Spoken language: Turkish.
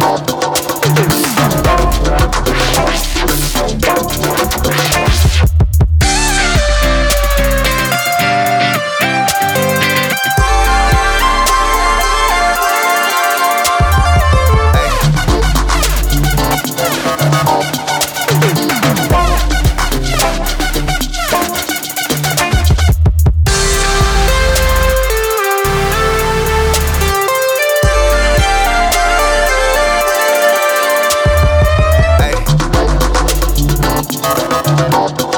Bye. Müzik